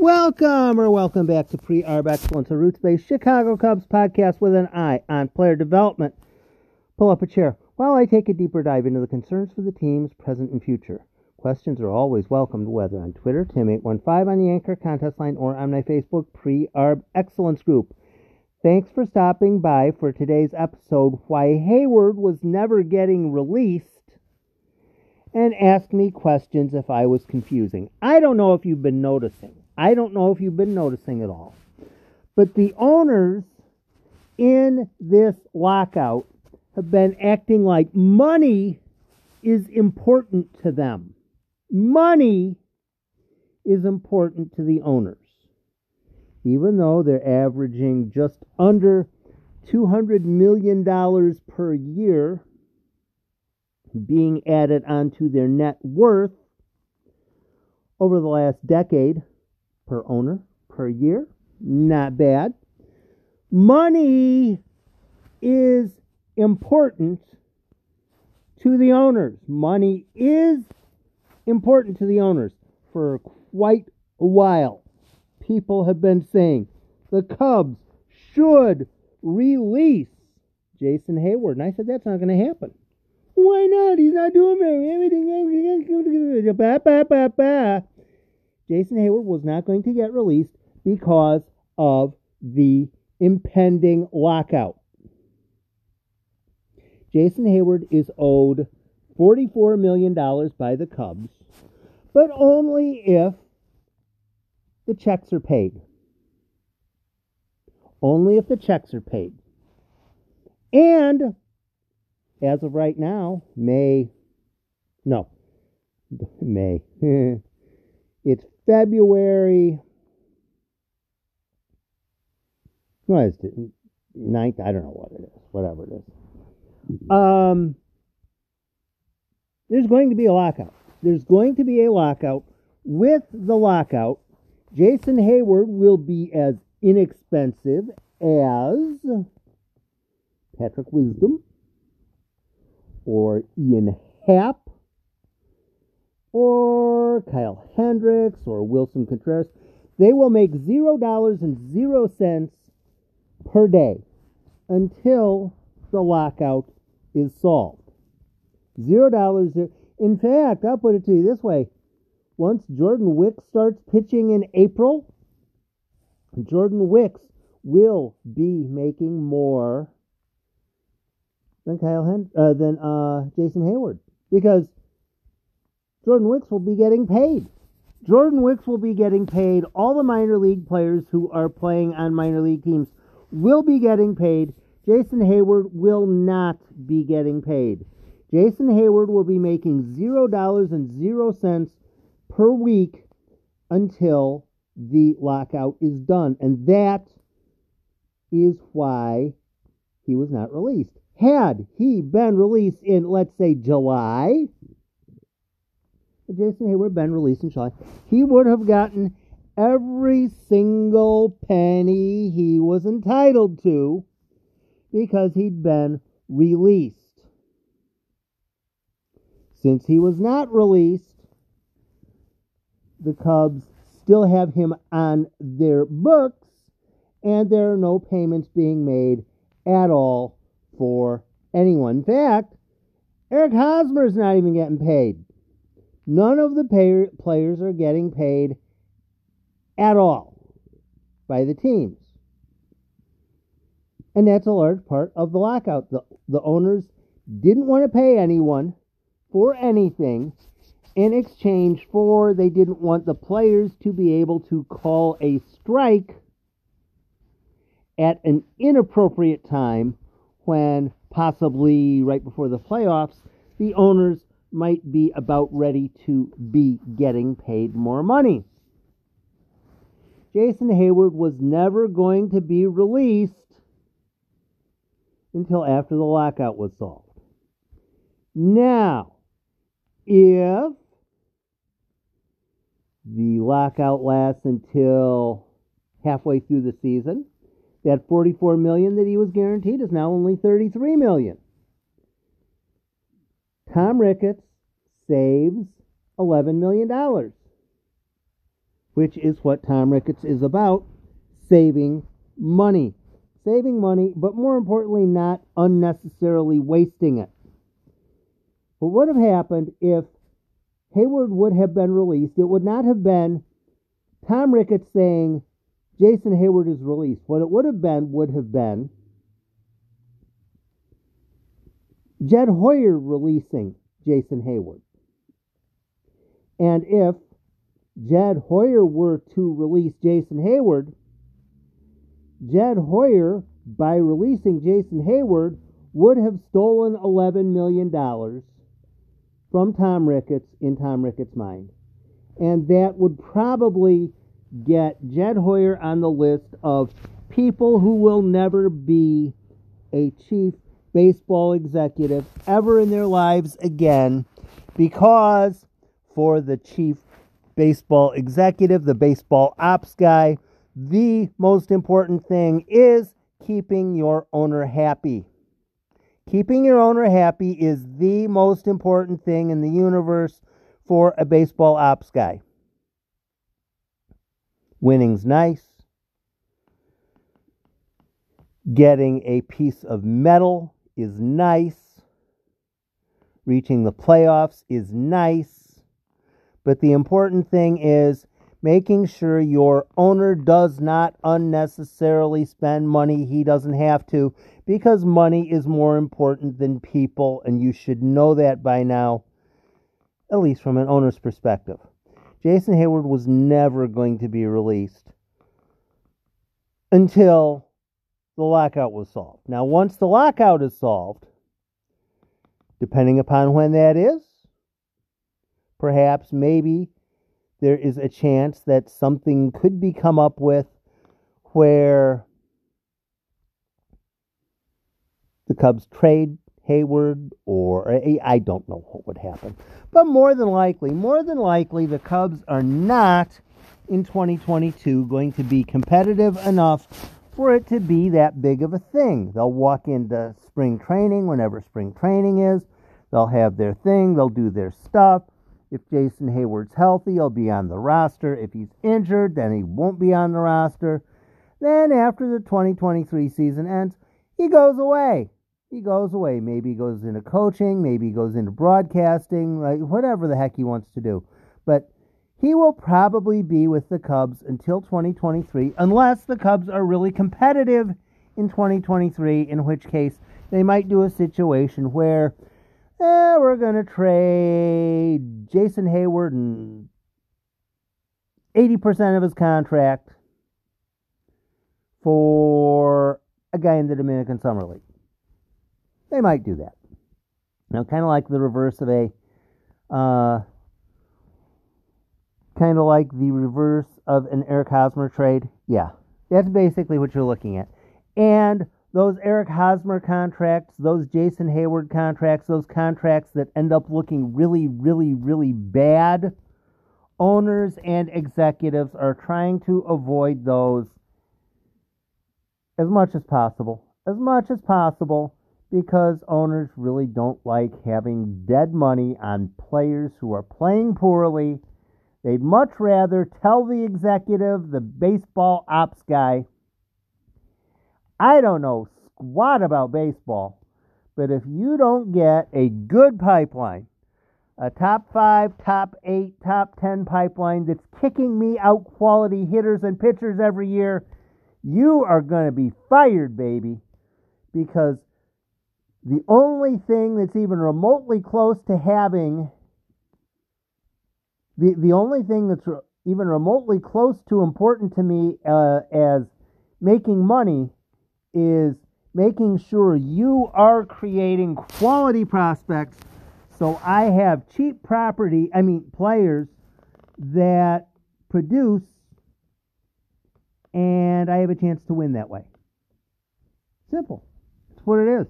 Welcome or welcome back to Pre Arb Excellence, a roots based Chicago Cubs podcast with an eye on player development. Pull up a chair while I take a deeper dive into the concerns for the teams, present and future. Questions are always welcomed, whether on Twitter, Tim815 on the Anchor contest line, or on my Facebook Pre Arb Excellence group. Thanks for stopping by for today's episode Why Heyward Was Never Getting Released and ask me questions if I was confusing. I don't know if you've been noticing. I don't know if you've been noticing at all. But the owners in this lockout have been acting like money is important to them. Money is important to the owners. Even though they're averaging just under $200 million per year being added onto their net worth over the last decade per owner per year. Not bad. Money is important to the owners. Money is important to the owners for quite a while. People have been saying the Cubs should release Jason Heyward. And I said that's not going to happen. Why not? He's not doing everything. Jason Heyward was not going to get released because of the impending lockout. Jason Heyward is owed $44 million by the Cubs, but only if the checks are paid. Only if the checks are paid. And as of right now, May, no, May. it's February. What is it? Ninth? I don't know what it is. Whatever it is. Um, there's going to be a lockout. There's going to be a lockout. With the lockout, Jason Heyward will be as inexpensive as Patrick Wisdom or Ian Happ or Kyle Hendricks or Willson Contreras. They will make zero dollars and zero cents per day until the lockout is solved. Zero dollars. In fact, I'll put it to you this way. Once Jordan Wicks starts pitching in April, Jordan Wicks will be making more than Kyle Hen- uh, than uh, Jason Heyward because Jordan Wicks will be getting paid. Jordan Wicks will be getting paid. All the minor league players who are playing on minor league teams will be getting paid. Jason Heyward will not be getting paid. Jason Heyward will be making zero dollars and zero cents per week until the lockout is done. And that is why he was not released. Had he been released in, let's say, July, Jason Heyward been released in July, he would have gotten every single penny he was entitled to because he'd been released. Since he was not released, the Cubs still have him on their books, and there are no payments being made at all for anyone. In fact, Eric Hosmer's not even getting paid. None of the pay- players are getting paid at all by the teams. And that's a large part of the lockout. The, the owners didn't want to pay anyone for anything in exchange for they didn't want the players to be able to call a strike at an inappropriate time when possibly right before the playoffs the owners might be about ready to be getting paid more money. Jason Heyward was never going to be released until after the lockout was solved. Now, if the lockout lasts until halfway through the season, that 44 million that he was guaranteed is now only 33 million. Tom Ricketts saves $11 million, which is what Tom Ricketts is about saving money. Saving money, but more importantly, not unnecessarily wasting it. But What would have happened if Heyward would have been released? It would not have been Tom Ricketts saying Jason Heyward is released. What it would have been would have been Jed Hoyer releasing Jason Heyward. And if Jed Hoyer were to release Jason Heyward, Jed Hoyer, by releasing Jason Heyward, would have stolen $11 million from Tom Ricketts in Tom Ricketts' mind. And that would probably get Jed Hoyer on the list of people who will never be a chief baseball executive ever in their lives again because for the chief baseball executive, the baseball ops guy, the most important thing is keeping your owner happy. Keeping your owner happy is the most important thing in the universe for a baseball ops guy. Winning's nice. Getting a piece of metal is nice. Reaching the playoffs is nice. But the important thing is making sure your owner does not unnecessarily spend money he doesn't have to because money is more important than people, and you should know that by now, at least from an owner's perspective. Jason Heyward was never going to be released until the lockout was solved. Now, once the lockout is solved, depending upon when that is, perhaps, maybe, there is a chance that something could be come up with where the Cubs trade Heyward or eh, I don't know what would happen. But more than likely, more than likely the Cubs are not in 2022 going to be competitive enough for it to be that big of a thing. They'll walk into spring training whenever spring training is. They'll have their thing, they'll do their stuff. If Jason Heyward's healthy, he'll be on the roster. If he's injured, then he won't be on the roster. Then after the 2023 season ends, he goes away. He goes away. Maybe he goes into coaching, maybe he goes into broadcasting, like whatever the heck he wants to do. But he will probably be with the Cubs until 2023, unless the Cubs are really competitive in 2023, in which case they might do a situation where eh, we're going to trade Jason Heyward and 80% of his contract for a guy in the Dominican Summer League. They might do that. Now, kind of like the reverse of a. Uh, kind of like the reverse of an Eric Hosmer trade. Yeah, that's basically what you're looking at. And those Eric Hosmer contracts, those Jason Heyward contracts, those contracts that end up looking really, really, really bad, owners and executives are trying to avoid those as much as possible. As much as possible because owners really don't like having dead money on players who are playing poorly They'd much rather tell the executive, the baseball ops guy, I don't know squat about baseball, but if you don't get a good pipeline, a top five, top eight, top ten pipeline that's kicking me out quality hitters and pitchers every year, you are going to be fired, baby. Because the only thing that's even remotely close to having the the only thing that's re- even remotely close to important to me uh, as making money is making sure you are creating quality prospects so I have cheap property, I mean players that produce and I have a chance to win that way. Simple. That's what it is.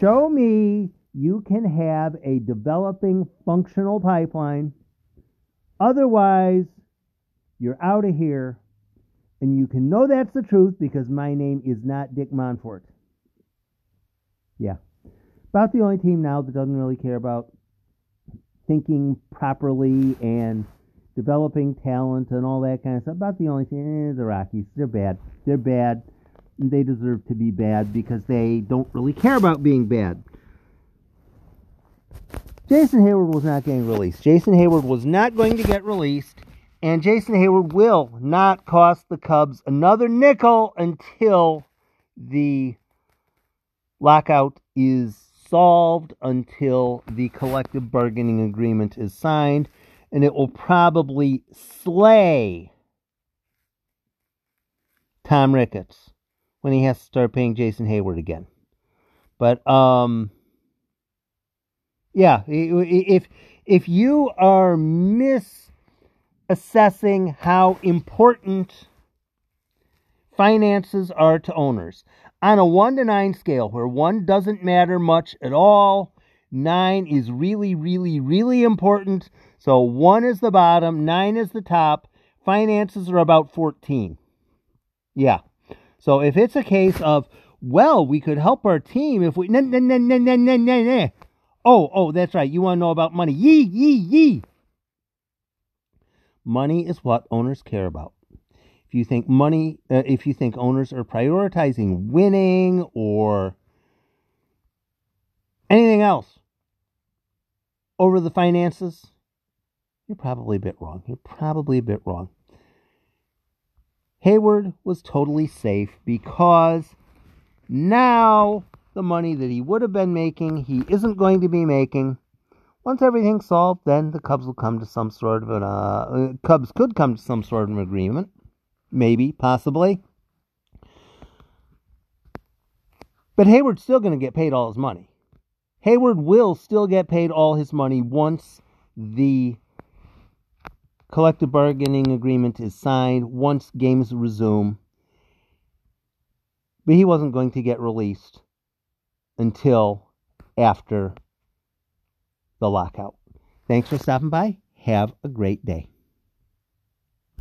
Show me you can have a developing functional pipeline Otherwise, you're out of here. And you can know that's the truth because my name is not Dick Monfort. Yeah. About the only team now that doesn't really care about thinking properly and developing talent and all that kind of stuff. About the only thing, eh, the Rockies, they're bad. They're bad. And they deserve to be bad because they don't really care about being bad. Jason Heyward was not getting released. Jason Heyward was not going to get released, and Jason Heyward will not cost the Cubs another nickel until the lockout is solved, until the collective bargaining agreement is signed, and it will probably slay Tom Ricketts when he has to start paying Jason Heyward again. But um yeah, if if you are misassessing how important finances are to owners on a 1 to 9 scale where 1 doesn't matter much at all, 9 is really really really important. So 1 is the bottom, 9 is the top. Finances are about 14. Yeah. So if it's a case of well, we could help our team if we nah, nah, nah, nah, nah, nah, nah. Oh, oh, that's right. You want to know about money. Yee, yee, yee. Money is what owners care about. If you think money, uh, if you think owners are prioritizing winning or anything else over the finances, you're probably a bit wrong. You're probably a bit wrong. Heyward was totally safe because now the money that he would have been making, he isn't going to be making. Once everything's solved, then the Cubs will come to some sort of an uh, Cubs could come to some sort of an agreement, maybe, possibly. But Heyward's still going to get paid all his money. Heyward will still get paid all his money once the collective bargaining agreement is signed, once games resume. But he wasn't going to get released until after the lockout. Thanks for stopping by. Have a great day.